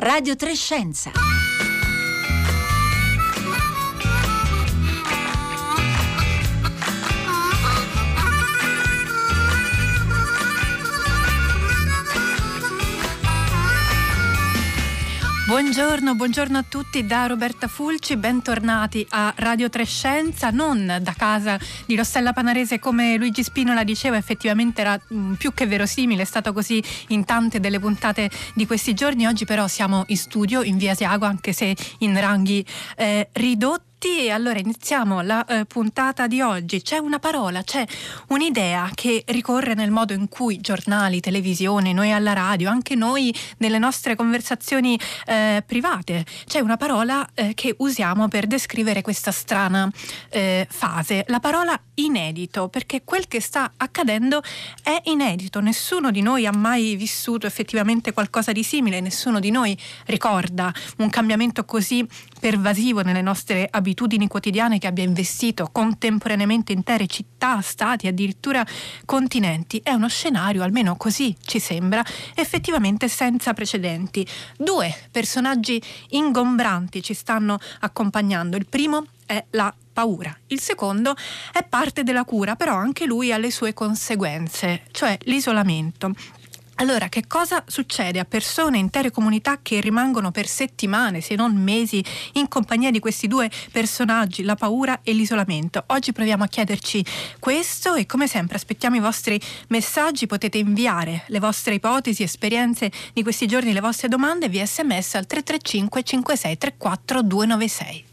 Radio Trescenza. Buongiorno, buongiorno a tutti da Roberta Fulci, bentornati a Radio Trescenza, non da casa di Rossella Panarese come Luigi Spinola diceva, effettivamente era mm, più che verosimile, è stato così in tante delle puntate di questi giorni, oggi però siamo in studio in via Asiago anche se in ranghi eh, ridotti tutti, allora iniziamo la eh, puntata di oggi. C'è una parola, c'è un'idea che ricorre nel modo in cui giornali, televisione, noi alla radio, anche noi nelle nostre conversazioni eh, private, c'è una parola eh, che usiamo per descrivere questa strana eh, fase, la parola inedito, perché quel che sta accadendo è inedito, nessuno di noi ha mai vissuto effettivamente qualcosa di simile, nessuno di noi ricorda un cambiamento così pervasivo nelle nostre abitudini quotidiane che abbia investito contemporaneamente intere città, stati, addirittura continenti. È uno scenario, almeno così ci sembra, effettivamente senza precedenti. Due personaggi ingombranti ci stanno accompagnando. Il primo è la paura. Il secondo è parte della cura, però anche lui ha le sue conseguenze, cioè l'isolamento. Allora, che cosa succede a persone, intere comunità che rimangono per settimane, se non mesi, in compagnia di questi due personaggi, la paura e l'isolamento? Oggi proviamo a chiederci questo e come sempre aspettiamo i vostri messaggi, potete inviare le vostre ipotesi, esperienze di questi giorni, le vostre domande via sms al 335 5634 296.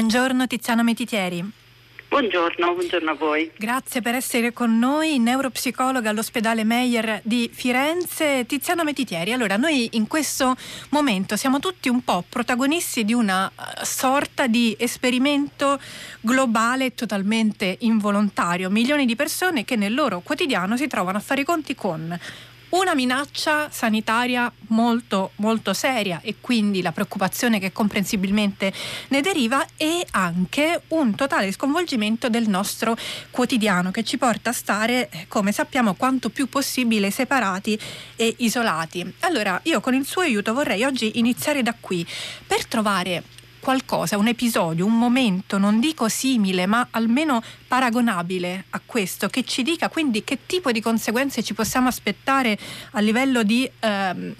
Buongiorno Tiziano Metitieri. Buongiorno, buongiorno a voi. Grazie per essere con noi, neuropsicologa all'ospedale Meyer di Firenze, Tiziano Metitieri. Allora, noi in questo momento siamo tutti un po' protagonisti di una eh, sorta di esperimento globale totalmente involontario. Milioni di persone che nel loro quotidiano si trovano a fare i conti con una minaccia sanitaria molto molto seria e quindi la preoccupazione che comprensibilmente ne deriva e anche un totale sconvolgimento del nostro quotidiano che ci porta a stare eh, come sappiamo quanto più possibile separati e isolati. Allora io con il suo aiuto vorrei oggi iniziare da qui per trovare qualcosa, un episodio, un momento, non dico simile, ma almeno paragonabile a questo, che ci dica quindi che tipo di conseguenze ci possiamo aspettare a livello di... Ehm,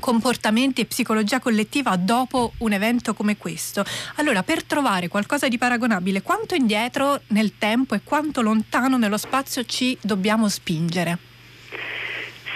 comportamenti e psicologia collettiva dopo un evento come questo. Allora, per trovare qualcosa di paragonabile, quanto indietro nel tempo e quanto lontano nello spazio ci dobbiamo spingere?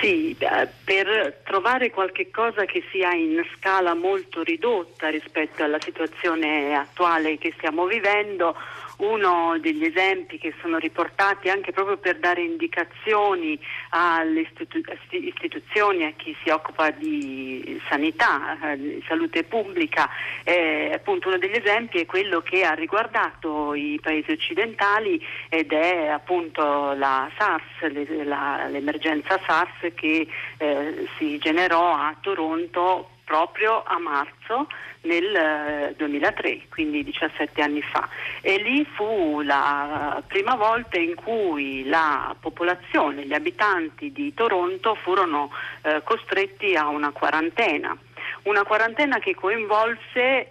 Sì, per trovare qualche cosa che sia in scala molto ridotta rispetto alla situazione attuale che stiamo vivendo, uno degli esempi che sono riportati anche proprio per dare indicazioni alle istitu- istituzioni, a chi si occupa di sanità, eh, di salute pubblica, eh, appunto uno degli esempi è quello che ha riguardato i paesi occidentali ed è appunto la SARS, l'emergenza SARS che eh, si generò a Toronto proprio a marzo nel 2003, eh, quindi 17 anni fa. E lì fu la prima volta in cui la popolazione, gli abitanti di Toronto furono eh, costretti a una quarantena, una quarantena che coinvolse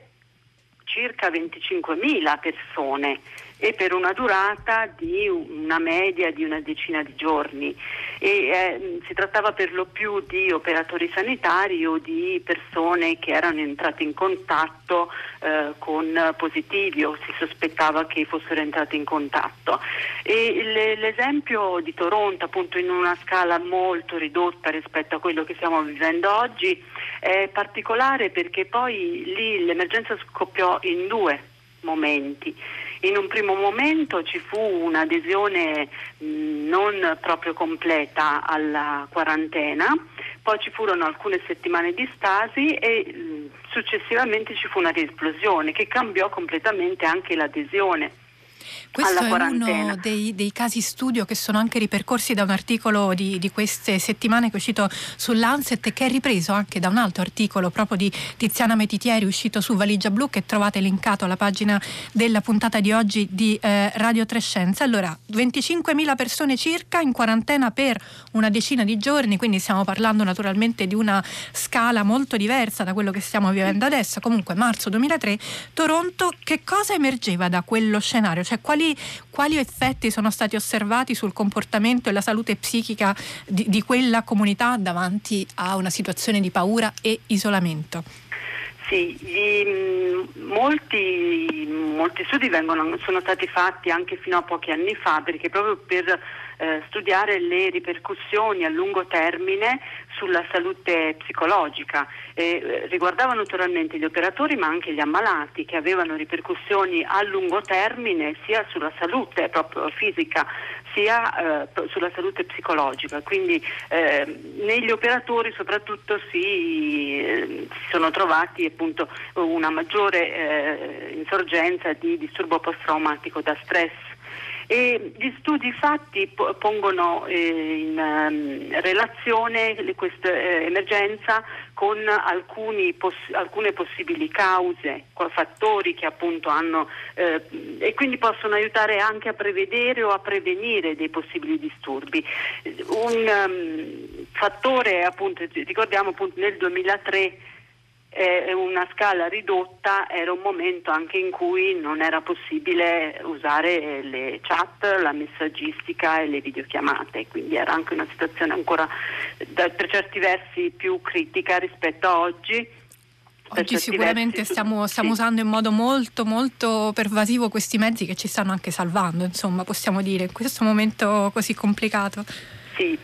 circa 25.000 persone e per una durata di una media di una decina di giorni. E, eh, si trattava per lo più di operatori sanitari o di persone che erano entrate in contatto eh, con positivi o si sospettava che fossero entrate in contatto. E le, l'esempio di Toronto, appunto in una scala molto ridotta rispetto a quello che stiamo vivendo oggi, è particolare perché poi lì l'emergenza scoppiò in due momenti. In un primo momento ci fu un'adesione non proprio completa alla quarantena, poi ci furono alcune settimane di stasi e successivamente ci fu una riesplosione che cambiò completamente anche l'adesione Questo è uno dei, dei, casi studio che sono anche ripercorsi da un articolo di, di queste settimane che è uscito sull'Anset e che è ripreso anche da un altro articolo proprio di Tiziana Metitieri uscito su Valigia Blu che trovate linkato alla pagina della puntata di oggi di eh, Radio Trescenza. Allora, 25.000 persone circa in quarantena per una decina di giorni, quindi stiamo parlando naturalmente di una scala molto diversa da quello che stiamo vivendo adesso. Comunque, marzo 2003, Toronto, che cosa emergeva da quello scenario? Cioè, quali, quali effetti sono stati osservati sul comportamento e la salute psichica di, di quella comunità davanti a una situazione di paura e isolamento? Sì, gli, mm, molti, molti, studi vengono, sono stati fatti anche fino a pochi anni fa perché proprio per eh, studiare le ripercussioni a lungo termine sulla salute psicologica. Eh, riguardavano naturalmente gli operatori ma anche gli ammalati che avevano ripercussioni a lungo termine sia sulla salute proprio fisica sia eh, sulla salute psicologica. Quindi eh, negli operatori soprattutto si, eh, sono trovati appunto una maggiore eh, insorgenza di disturbo post-traumatico da stress e gli studi fatti pongono eh, in um, relazione questa eh, emergenza con poss- alcune possibili cause, fattori che appunto hanno eh, e quindi possono aiutare anche a prevedere o a prevenire dei possibili disturbi. Un um, fattore appunto, ricordiamo appunto nel 2003 eh, una scala ridotta era un momento anche in cui non era possibile usare le chat, la messaggistica e le videochiamate, quindi era anche una situazione ancora per certi versi più critica rispetto a oggi. Oggi sicuramente stiamo, stiamo sì. usando in modo molto molto pervasivo questi mezzi che ci stanno anche salvando, insomma, possiamo dire, in questo momento così complicato. Sì,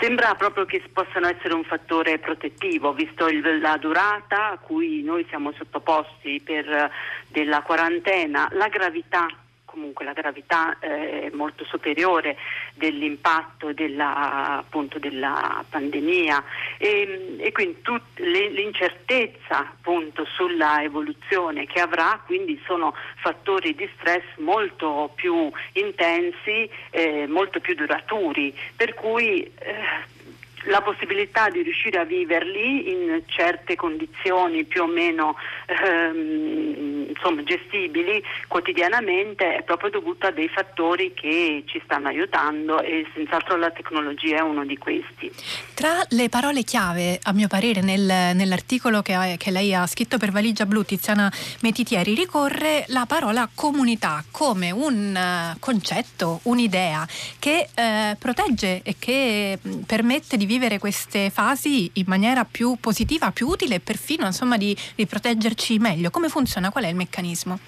sembra proprio che possano essere un fattore protettivo, visto il, la durata a cui noi siamo sottoposti per, della quarantena, la gravità comunque la gravità eh, è molto superiore dell'impatto della, appunto, della pandemia. E, e quindi tut, l'incertezza appunto, sulla evoluzione che avrà, quindi sono fattori di stress molto più intensi, eh, molto più duraturi, per cui eh, la possibilità di riuscire a viverli in certe condizioni più o meno ehm, insomma, gestibili quotidianamente è proprio dovuta a dei fattori che ci stanno aiutando e senz'altro la tecnologia è uno di questi. Tra le parole chiave, a mio parere, nel, nell'articolo che, che, lei ha scritto per Valigia Blu, Tiziana Metitieri, ricorre la parola comunità come un uh, concetto, un'idea che uh, protegge e che permette di vivere queste fasi in maniera più positiva, più utile e perfino insomma, di, di proteggerci meglio. Come funziona? Qual è il meccanismo?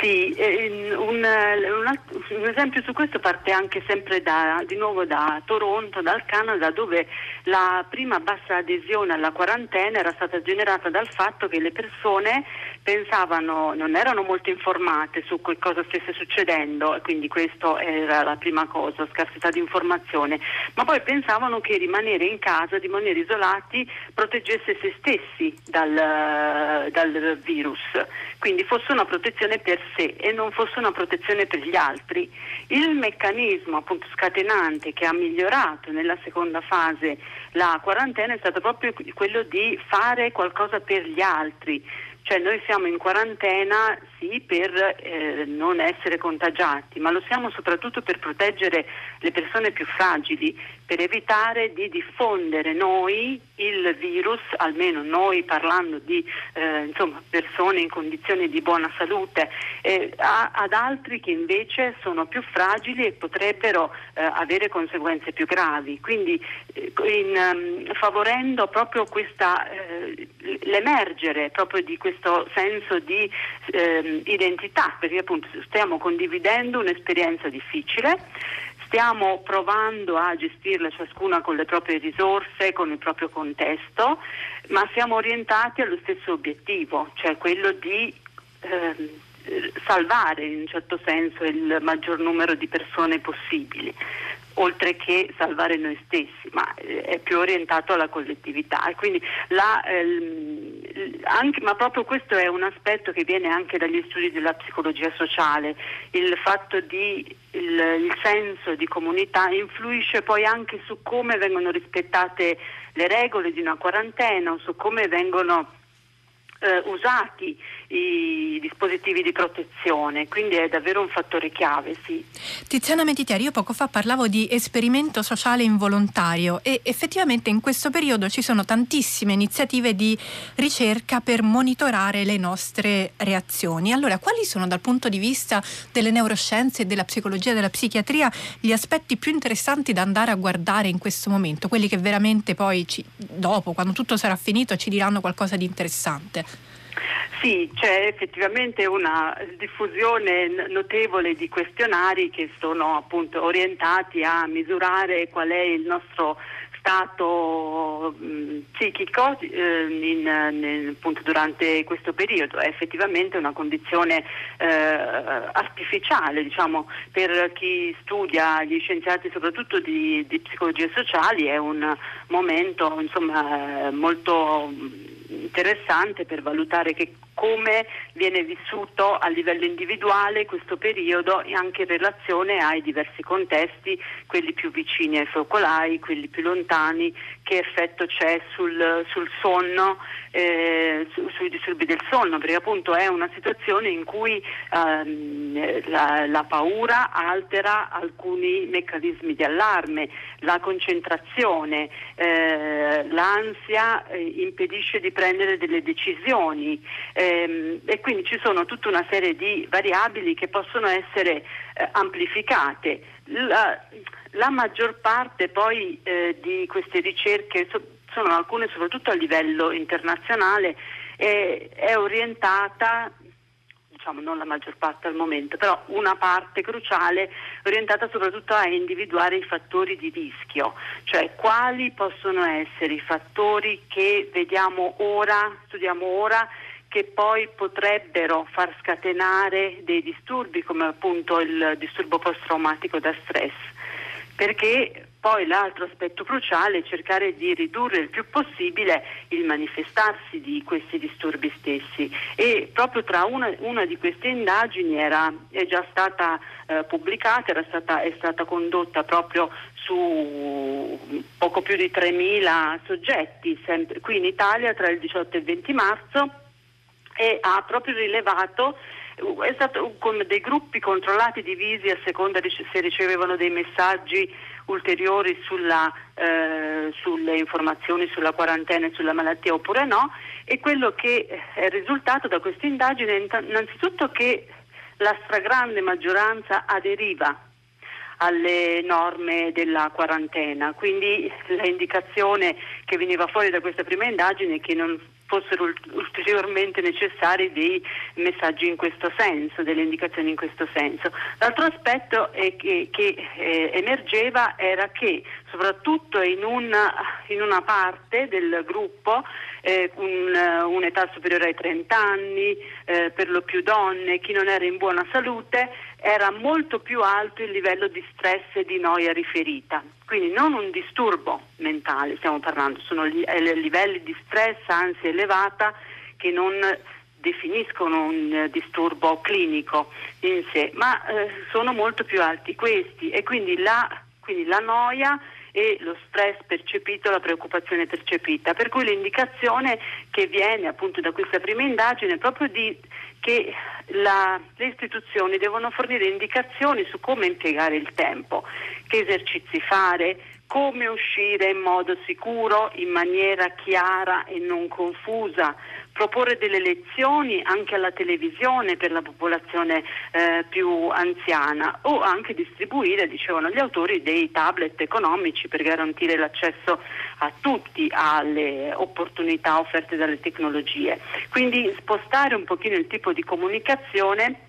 Sì, eh, un, un, un, esempio su questo parte anche sempre da, di nuovo da Toronto, dal Canada, dove la prima bassa adesione alla quarantena era stata generata dal fatto che le persone pensavano, non erano molto informate su che cosa stesse succedendo e quindi questa era la prima cosa, scarsità di informazione, ma poi pensavano che rimanere in casa, rimanere isolati proteggesse se stessi dal, dal virus, quindi fosse una protezione per sé e non fosse una protezione per gli altri. Il meccanismo appunto scatenante che ha migliorato nella seconda fase la quarantena è stato proprio quello di fare qualcosa per gli altri, cioè noi siamo in quarantena sì per eh, non essere contagiati, ma lo siamo soprattutto per proteggere le persone più fragili, per evitare di diffondere noi il virus, almeno noi parlando di eh, insomma, persone in condizioni di buona salute, eh, a, ad altri che invece sono più fragili e potrebbero eh, avere conseguenze più gravi. Quindi eh, in, um, favorendo proprio questa, eh, l'emergere proprio di questo senso di ehm, identità, perché appunto stiamo condividendo un'esperienza difficile stiamo provando a gestirle ciascuna con le proprie risorse, con il proprio contesto, ma siamo orientati allo stesso obiettivo, cioè quello di eh, salvare in un certo senso il maggior numero di persone possibili oltre che salvare noi stessi, ma eh, è più orientato alla collettività. Quindi la, ehm, anche, ma proprio questo è un aspetto che viene anche dagli studi della psicologia sociale, il fatto di il, il senso di comunità influisce poi anche su come vengono rispettate le regole di una quarantena o su come vengono eh, usati i dispositivi di protezione, quindi è davvero un fattore chiave. Sì. Tiziana Meditieri, io poco fa parlavo di esperimento sociale involontario e effettivamente in questo periodo ci sono tantissime iniziative di ricerca per monitorare le nostre reazioni. Allora, quali sono dal punto di vista delle neuroscienze, della psicologia e della psichiatria gli aspetti più interessanti da andare a guardare in questo momento, quelli che veramente poi ci, dopo, quando tutto sarà finito, ci diranno qualcosa di interessante? Sì, c'è effettivamente una diffusione notevole di questionari che sono appunto orientati a misurare qual è il nostro stato psichico eh, in, in, appunto durante questo periodo. È effettivamente una condizione eh, artificiale, diciamo, per chi studia, gli scienziati soprattutto di, di psicologie sociali, è un momento insomma, molto interessante per valutare come viene vissuto a livello individuale questo periodo anche in relazione ai diversi contesti, quelli più vicini ai focolai, quelli più lontani, che effetto c'è sul, sul sonno, eh, su, sui disturbi del sonno, perché appunto è una situazione in cui ehm, la, la, paura altera alcuni meccanismi di allarme, la concentrazione, eh, l'ansia eh, impedisce di prendere delle decisioni. Eh, ehm, e quindi ci sono tutta una serie di variabili che possono essere eh, amplificate. La, la, maggior parte poi eh, di queste ricerche, so, sono alcune soprattutto a livello internazionale, eh, è orientata diciamo non la maggior parte al momento, però una parte cruciale orientata soprattutto a individuare i fattori di rischio, cioè quali possono essere i fattori che vediamo ora, studiamo ora che poi potrebbero far scatenare dei disturbi come appunto il disturbo post-traumatico da stress. Perché poi l'altro aspetto cruciale è cercare di ridurre il più possibile il manifestarsi di questi disturbi stessi. E proprio tra una, una di queste indagini era, è già stata eh, pubblicata, stata, è stata condotta proprio su poco più di 3.000 soggetti, sempre, qui in Italia tra il 18 e il 20 marzo e ha proprio rilevato è stato con dei gruppi controllati divisi a seconda di se ricevevano dei messaggi ulteriori sulla, eh, sulle informazioni sulla quarantena e sulla malattia oppure no e quello che è risultato da questa indagine è innanzitutto che la stragrande maggioranza aderiva alle norme della quarantena, quindi l'indicazione che veniva fuori da questa prima indagine è che non fossero ulteriormente necessari dei messaggi in questo senso, delle indicazioni in questo senso. L'altro aspetto che, che eh, emergeva era che soprattutto in una, in una parte del gruppo eh, un, un'età superiore ai 30 anni, eh, per lo più donne, chi non era in buona salute, era molto più alto il livello di stress e di noia riferita. Quindi non un disturbo mentale, stiamo parlando, sono livelli di stress, ansia elevata che non definiscono un disturbo clinico in sé, ma eh, sono molto più alti questi e quindi la, quindi la noia e lo stress percepito, la preoccupazione percepita. Per cui l'indicazione che viene appunto da questa prima indagine è proprio di che la, le istituzioni devono fornire indicazioni su come impiegare il tempo, che esercizi fare, come uscire in modo sicuro, in maniera chiara e non confusa, proporre delle lezioni anche alla televisione per la popolazione eh, più anziana o anche distribuire, dicevano gli autori, dei tablet economici per garantire l'accesso a tutti alle opportunità offerte dalle tecnologie. Quindi spostare un pochino il tipo di comunicazione,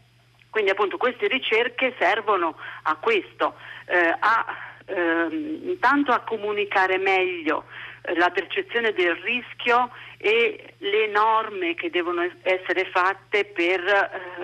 quindi appunto queste ricerche servono a questo, eh, a, ehm, intanto a comunicare meglio la percezione del rischio e le norme che devono essere fatte per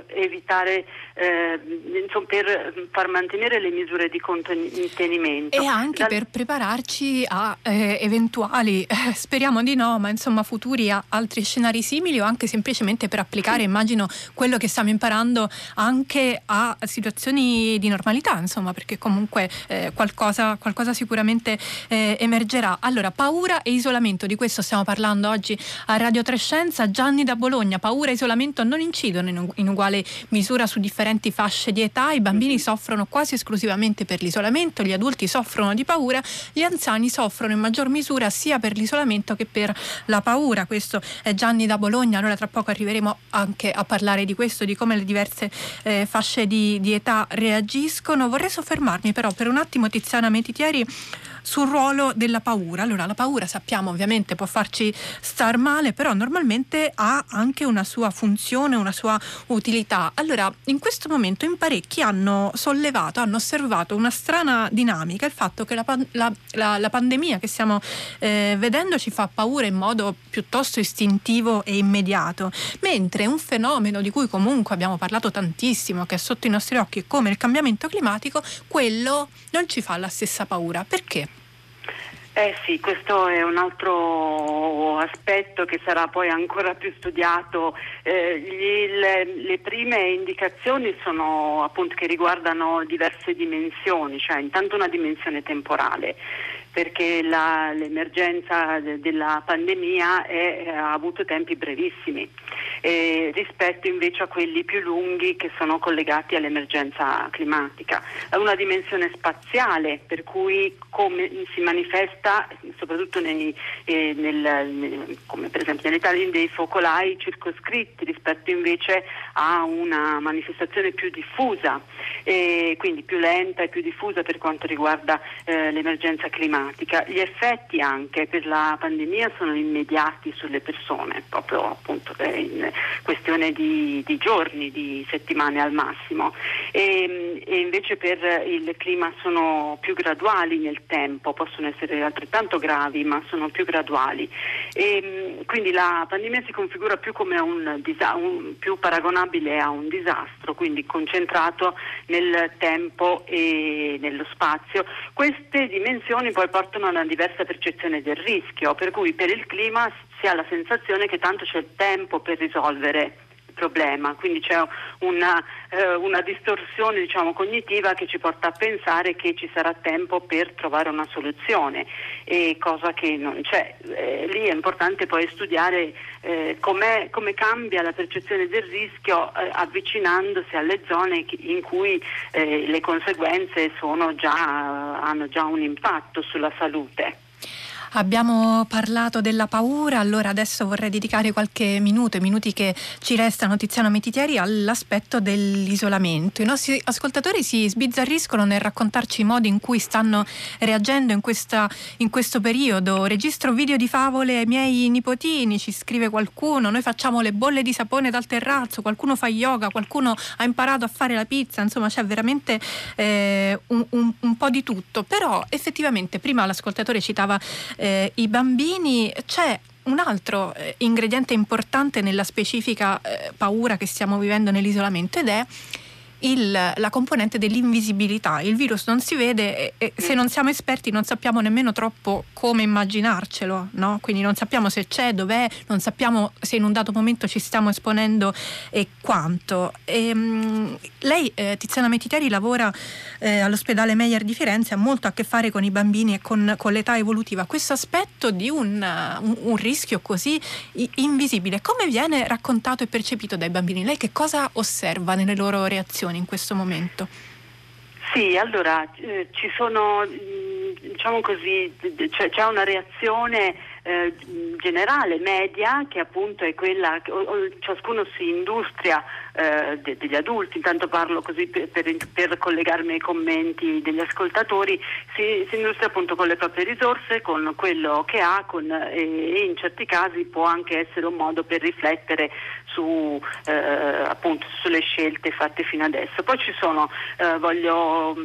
eh, evitare, eh, insomma, per far mantenere le misure di contenimento. E anche Dal... per prepararci a eh, eventuali, eh, speriamo di no, ma insomma futuri a altri scenari simili o anche semplicemente per applicare, immagino, quello che stiamo imparando anche a situazioni di normalità, insomma, perché comunque eh, qualcosa, qualcosa, sicuramente eh, emergerà. Allora, paura e isolamento, di questo stiamo parlando oggi a Radio Trescenza. Gianni da Bologna, paura e isolamento non incidono in, in uguale misura su differenti fasce di età, i bambini soffrono quasi esclusivamente per l'isolamento, gli adulti soffrono di paura, gli anziani soffrono in maggior misura sia per l'isolamento che per la paura. Questo è Gianni da Bologna, allora tra poco arriveremo anche a parlare di questo, di come le diverse eh, fasce di, di età reagiscono. Vorrei soffermarmi però per un attimo Tiziana Metitieri sul ruolo della paura. Allora, la paura sappiamo ovviamente può farci star male, però normalmente ha anche una sua funzione, una sua utilità. Allora, in questo momento in parecchi hanno sollevato, hanno osservato una strana dinamica, il fatto che la, la, la, la pandemia che stiamo eh, vedendo ci fa paura in modo piuttosto istintivo e immediato, mentre un fenomeno di cui comunque abbiamo parlato tantissimo, che è sotto i nostri occhi, come il cambiamento climatico, quello non ci fa la stessa paura. Perché? Eh sì, questo è un altro aspetto che sarà poi ancora più studiato. Eh, gli, le, le, prime indicazioni sono appunto che riguardano diverse dimensioni, cioè intanto una dimensione temporale perché la, l'emergenza de, della pandemia è, ha avuto tempi brevissimi eh, rispetto invece a quelli più lunghi che sono collegati all'emergenza climatica. È una dimensione spaziale per cui come si manifesta soprattutto nei, eh, nel, come per esempio nell'Italia dei focolai circoscritti rispetto invece a una manifestazione più diffusa, eh, quindi più lenta e più diffusa per quanto riguarda eh, l'emergenza climatica drammatica. Gli effetti anche per la pandemia sono immediati sulle persone, proprio appunto eh, in questione di, di giorni, di settimane al massimo. E, e, invece per il clima sono più graduali nel tempo, possono essere altrettanto gravi, ma sono più graduali. E, quindi la pandemia si configura più come un, un più paragonabile a un disastro, quindi concentrato nel tempo e nello spazio. Queste dimensioni poi portano a una diversa percezione del rischio, per cui per il clima si ha la sensazione che tanto c'è tempo per risolvere problema, quindi c'è una, eh, una distorsione diciamo, cognitiva che ci porta a pensare che ci sarà tempo per trovare una soluzione, e cosa che non c'è. Eh, lì è importante poi studiare eh, come cambia la percezione del rischio eh, avvicinandosi alle zone in cui eh, le conseguenze già, hanno già un impatto sulla salute. Abbiamo parlato della paura, allora adesso vorrei dedicare qualche minuto, i minuti che ci restano, Tiziano Metitieri, all'aspetto dell'isolamento. I nostri ascoltatori si sbizzarriscono nel raccontarci i modi in cui stanno reagendo in, questa, in questo periodo. Registro video di favole ai miei nipotini, ci scrive qualcuno, noi facciamo le bolle di sapone dal terrazzo, qualcuno fa yoga, qualcuno ha imparato a fare la pizza, insomma c'è veramente eh, un, un, un, po' di tutto. Però effettivamente prima l'ascoltatore citava i bambini c'è un altro eh, ingrediente importante nella specifica eh, paura che stiamo vivendo nell'isolamento ed è il, la componente dell'invisibilità. Il virus non si vede e, e, se non siamo esperti non sappiamo nemmeno troppo come immaginarcelo, no? quindi non sappiamo se c'è, dov'è, non sappiamo se in un dato momento ci stiamo esponendo e quanto. E, ehm, mh, lei, eh, Tiziana Metiteri, lavora eh, all'ospedale Meyer di Firenze, ha molto a che fare con i bambini e con, con l'età evolutiva. Questo aspetto di un, un, un rischio così invisibile, come viene raccontato e percepito dai bambini? Lei che cosa osserva nelle loro reazioni? In questo momento? Sì, allora eh, ci sono, diciamo così, c'è, c'è una reazione eh, generale, media, che appunto è quella che o, o, ciascuno si industria eh, de, degli adulti, intanto parlo così per, per, per, collegarmi ai commenti degli ascoltatori, si, si, industria appunto con le proprie risorse, con quello che ha con, e, e, in certi casi può anche essere un modo per riflettere su, eh, appunto, sulle scelte fatte fino adesso. Poi ci sono, eh, voglio,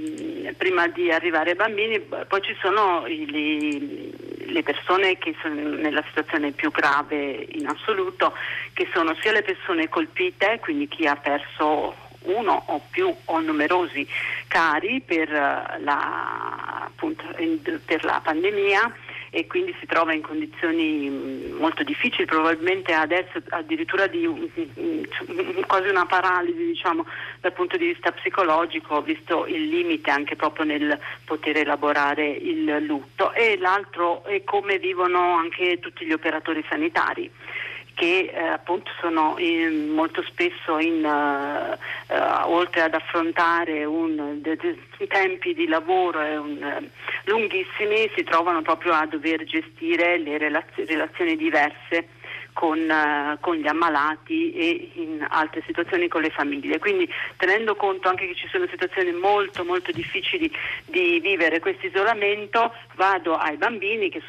prima di arrivare ai bambini, poi ci sono i, le persone che sono nella situazione più grave in assoluto, che sono sia le persone colpite, quindi chi ha perso uno o più o numerosi cari per eh, la, appunto, per la pandemia e quindi si trova in condizioni mm, molto difficili, probabilmente adesso addirittura di quasi una paralisi diciamo, dal punto di vista psicologico, visto il limite anche proprio nel poter elaborare il lutto. E l'altro è come vivono anche tutti gli operatori sanitari che eh, appunto sono in, molto spesso in, uh, uh, oltre ad affrontare un, de, de, tempi di lavoro un, uh, lunghissimi si trovano proprio a dover gestire le relaz- relazioni diverse con, uh, con, gli ammalati e in altre situazioni con le famiglie. Quindi tenendo conto anche che ci sono situazioni molto molto difficili di vivere questo isolamento, vado ai bambini che,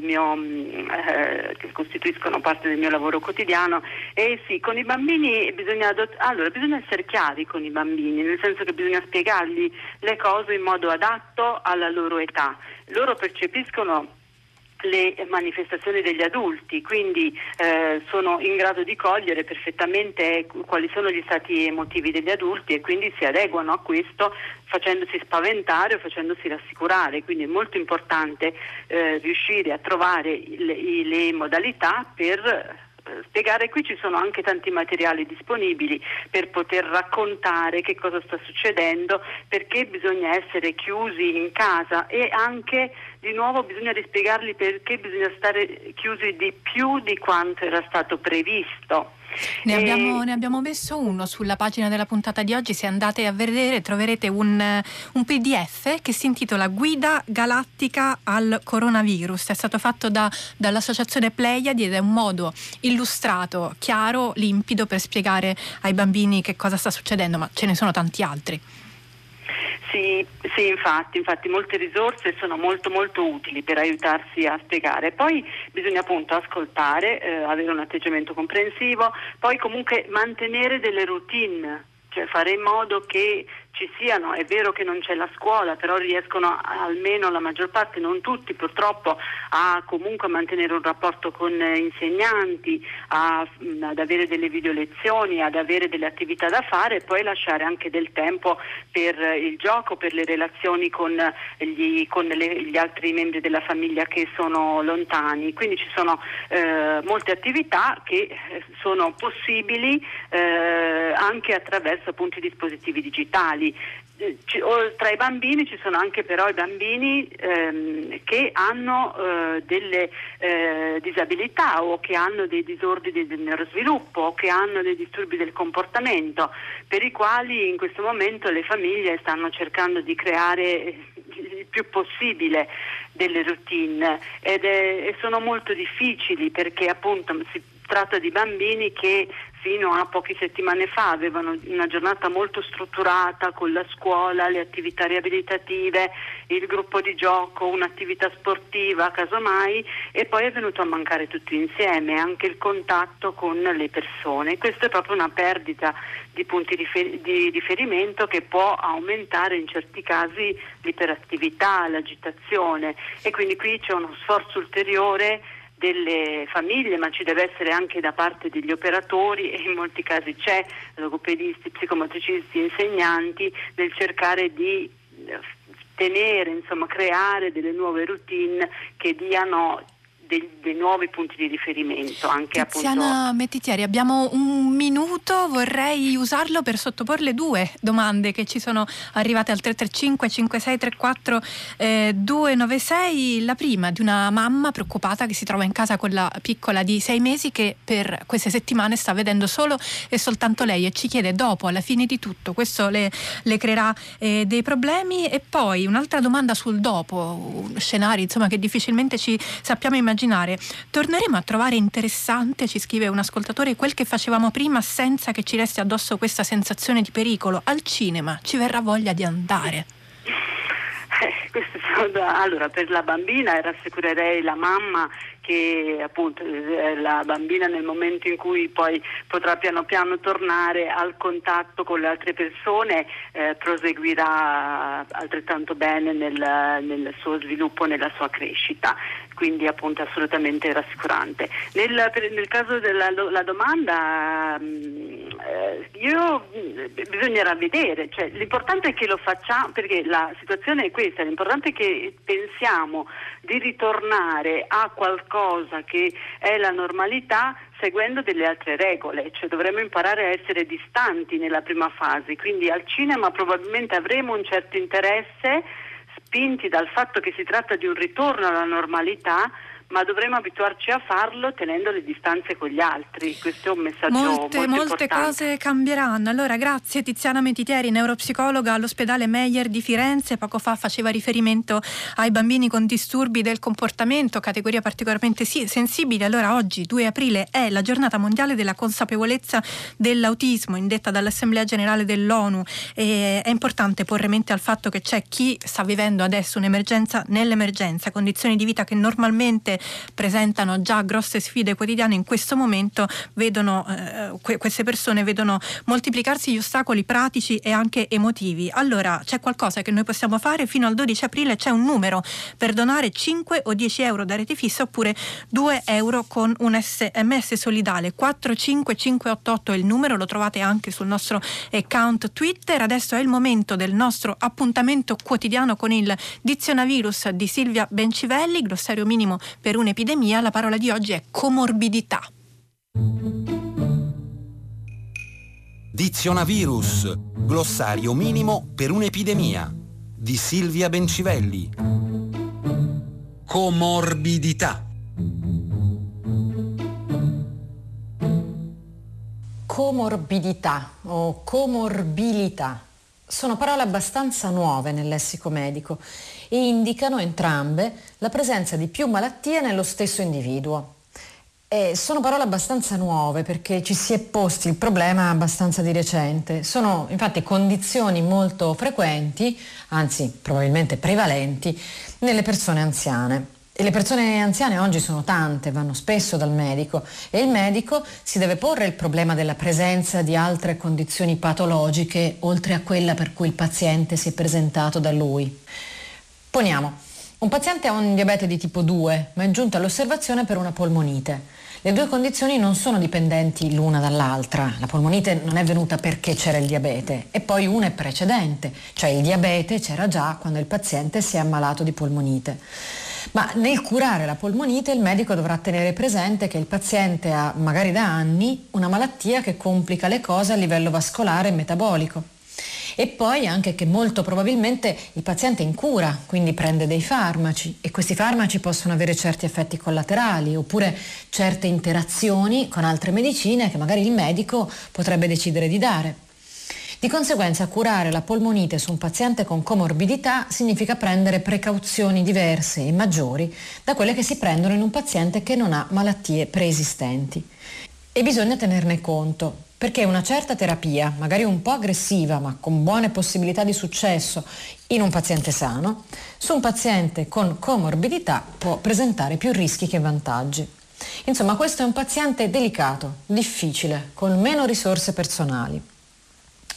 mio, uh, che costituiscono parte del mio lavoro quotidiano e sì, con i bambini bisogna, adott- allora, bisogna essere chiari con i bambini, nel senso che bisogna spiegargli le cose in modo adatto alla loro età. Loro percepiscono le manifestazioni degli adulti, quindi eh, sono in grado di cogliere perfettamente quali sono gli stati emotivi degli adulti e quindi si adeguano a questo facendosi spaventare o facendosi rassicurare, quindi è molto importante eh, riuscire a trovare le, le modalità per spiegare, qui ci sono anche tanti materiali disponibili per poter raccontare che cosa sta succedendo, perché bisogna essere chiusi in casa e anche di nuovo bisogna rispiegarli perché bisogna stare chiusi di più di quanto era stato previsto. Ne abbiamo, ne abbiamo, messo uno sulla pagina della puntata di oggi, se andate a vedere troverete un, un pdf che si intitola Guida galattica al coronavirus, è stato fatto da, dall'associazione Pleiadi ed è un modo illustrato, chiaro, limpido per spiegare ai bambini che cosa sta succedendo, ma ce ne sono tanti altri. Sì, sì infatti, infatti, molte risorse sono molto molto utili per aiutarsi a spiegare. Poi bisogna appunto ascoltare, eh, avere un atteggiamento comprensivo, poi comunque mantenere delle routine, cioè fare in modo che ci siano, è vero che non c'è la scuola, però riescono almeno la maggior parte, non tutti purtroppo, a comunque mantenere un rapporto con insegnanti, a, ad avere delle video lezioni, ad avere delle attività da fare e poi lasciare anche del tempo per il gioco, per le relazioni con, gli, con le, gli altri membri della famiglia che sono lontani. Quindi ci sono eh, molte attività che eh, sono possibili eh, anche attraverso appunto i dispositivi digitali eh, tra i bambini ci sono anche però i bambini ehm, che hanno eh, delle eh, disabilità o che hanno dei disordini del neurosviluppo o che hanno dei disturbi del comportamento per i quali in questo momento le famiglie stanno cercando di creare il più possibile delle routine. Ed è, sono molto difficili perché appunto si tratta di bambini che fino a poche settimane fa avevano una giornata molto strutturata con la scuola, le attività riabilitative, il gruppo di gioco, un'attività sportiva casomai e poi è venuto a mancare tutto insieme, anche il contatto con le persone. Questa è proprio una perdita di punti di riferimento che può aumentare in certi casi l'iperattività, l'agitazione e quindi qui c'è uno sforzo ulteriore delle famiglie, ma ci deve essere anche da parte degli operatori e in molti casi c'è logopedisti, psicomotricisti, insegnanti nel cercare di eh, tenere, insomma, creare delle nuove routine che diano dei, dei, nuovi punti di riferimento. Anche Tiziana appunto... Mettitieri, abbiamo un minuto, vorrei usarlo per sottoporle due domande che ci sono arrivate al 335 5634 eh, 296. La prima di una mamma preoccupata che si trova in casa con la piccola di sei mesi che per queste settimane sta vedendo solo e soltanto lei e ci chiede dopo, alla fine di tutto, questo le, le creerà eh, dei problemi. E poi un'altra domanda sul dopo, scenari insomma che difficilmente ci sappiamo immaginare immaginare. Torneremo a trovare interessante, ci scrive un ascoltatore, quel che facevamo prima senza che ci resti addosso questa sensazione di pericolo. Al cinema ci verrà voglia di andare. Eh, allora, per la bambina rassicurerei la mamma che appunto eh, la bambina nel momento in cui poi potrà piano piano tornare al contatto con le altre persone eh, proseguirà altrettanto bene nel, nel suo sviluppo, nella sua crescita quindi appunto assolutamente rassicurante. Nel, nel caso della domanda mm, eh, io, bisognerà vedere, cioè, l'importante è che lo facciamo, perché la situazione è questa, l'importante è che pensiamo di ritornare a qualcosa che è la normalità seguendo delle altre regole, cioè dovremmo imparare a essere distanti nella prima fase, quindi al cinema probabilmente avremo un certo interesse spinti dal fatto che si tratta di un ritorno alla normalità, ma dovremmo abituarci a farlo tenendo le distanze con gli altri. Questo è un messaggio molte, molto molte cose cambieranno. Allora, grazie Tiziana Metitieri, neuropsicologa all'ospedale Meyer di Firenze. Poco fa faceva riferimento ai bambini con disturbi del comportamento, categoria particolarmente sensibile. Allora, oggi, 2 aprile, è la giornata mondiale della consapevolezza dell'autismo, indetta dall'Assemblea Generale dell'ONU. E è importante porre mente al fatto che c'è chi sta vivendo adesso un'emergenza nell'emergenza, condizioni di vita che normalmente presentano già grosse sfide quotidiane, in questo momento vedono, eh, que- queste persone vedono moltiplicarsi gli ostacoli pratici e anche emotivi. Allora c'è qualcosa che noi possiamo fare? Fino al 12 aprile c'è un numero per donare 5 o 10 euro da rete fissa oppure 2 euro con un sms solidale. 45588 è il numero, lo trovate anche sul nostro account Twitter. Adesso è il momento del nostro appuntamento quotidiano con il dizionavirus di Silvia Bencivelli, glossario minimo per per un'epidemia, la parola di oggi è comorbidità. Dizionavirus, glossario minimo per un'epidemia di Silvia Bencivelli. Comorbidità. Comorbidità o comorbilità sono parole abbastanza nuove nel lessico medico e indicano entrambe la presenza di più malattie nello stesso individuo. E sono parole abbastanza nuove perché ci si è posti il problema abbastanza di recente. Sono infatti condizioni molto frequenti, anzi probabilmente prevalenti, nelle persone anziane. E le persone anziane oggi sono tante, vanno spesso dal medico e il medico si deve porre il problema della presenza di altre condizioni patologiche oltre a quella per cui il paziente si è presentato da lui. Poniamo, un paziente ha un diabete di tipo 2, ma è giunto all'osservazione per una polmonite. Le due condizioni non sono dipendenti l'una dall'altra. La polmonite non è venuta perché c'era il diabete e poi una è precedente, cioè il diabete c'era già quando il paziente si è ammalato di polmonite. Ma nel curare la polmonite il medico dovrà tenere presente che il paziente ha magari da anni una malattia che complica le cose a livello vascolare e metabolico e poi anche che molto probabilmente il paziente è in cura, quindi prende dei farmaci e questi farmaci possono avere certi effetti collaterali oppure certe interazioni con altre medicine che magari il medico potrebbe decidere di dare. Di conseguenza curare la polmonite su un paziente con comorbidità significa prendere precauzioni diverse e maggiori da quelle che si prendono in un paziente che non ha malattie preesistenti. E bisogna tenerne conto perché una certa terapia, magari un po' aggressiva ma con buone possibilità di successo in un paziente sano, su un paziente con comorbidità può presentare più rischi che vantaggi. Insomma, questo è un paziente delicato, difficile, con meno risorse personali.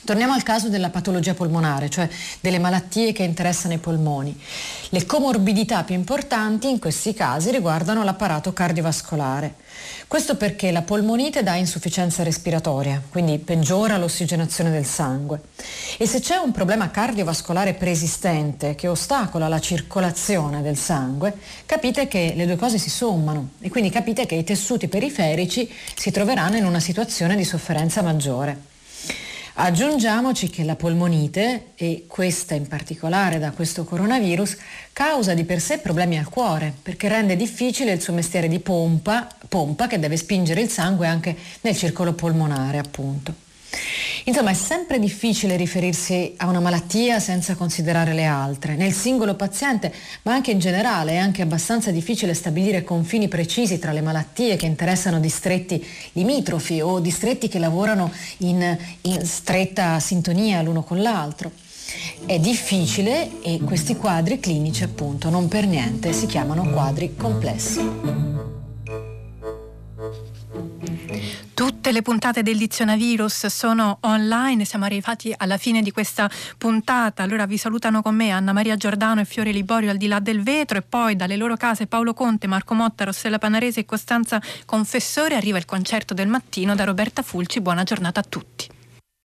Torniamo al caso della patologia polmonare, cioè delle malattie che interessano i polmoni. Le comorbidità più importanti in questi casi riguardano l'apparato cardiovascolare. Questo perché la polmonite dà insufficienza respiratoria, quindi peggiora l'ossigenazione del sangue. E se c'è un problema cardiovascolare preesistente che ostacola la circolazione del sangue, capite che le due cose si sommano e quindi capite che i tessuti periferici si troveranno in una situazione di sofferenza maggiore. Aggiungiamoci che la polmonite, e questa in particolare da questo coronavirus, causa di per sé problemi al cuore, perché rende difficile il suo mestiere di pompa, pompa che deve spingere il sangue anche nel circolo polmonare, appunto. Insomma, è sempre difficile riferirsi a una malattia senza considerare le altre. Nel singolo paziente, ma anche in generale, è anche abbastanza difficile stabilire confini precisi tra le malattie che interessano distretti limitrofi o distretti che lavorano in, in stretta sintonia l'uno con l'altro. È difficile e questi quadri clinici appunto non per niente si chiamano quadri complessi. Tutte le puntate del Dizionavirus sono online, siamo arrivati alla fine di questa puntata. Allora vi salutano con me Anna Maria Giordano e Fiore Liborio al di là del vetro e poi dalle loro case Paolo Conte, Marco Motta, Rossella Panarese e Costanza Confessore arriva il concerto del mattino da Roberta Fulci. Buona giornata a tutti.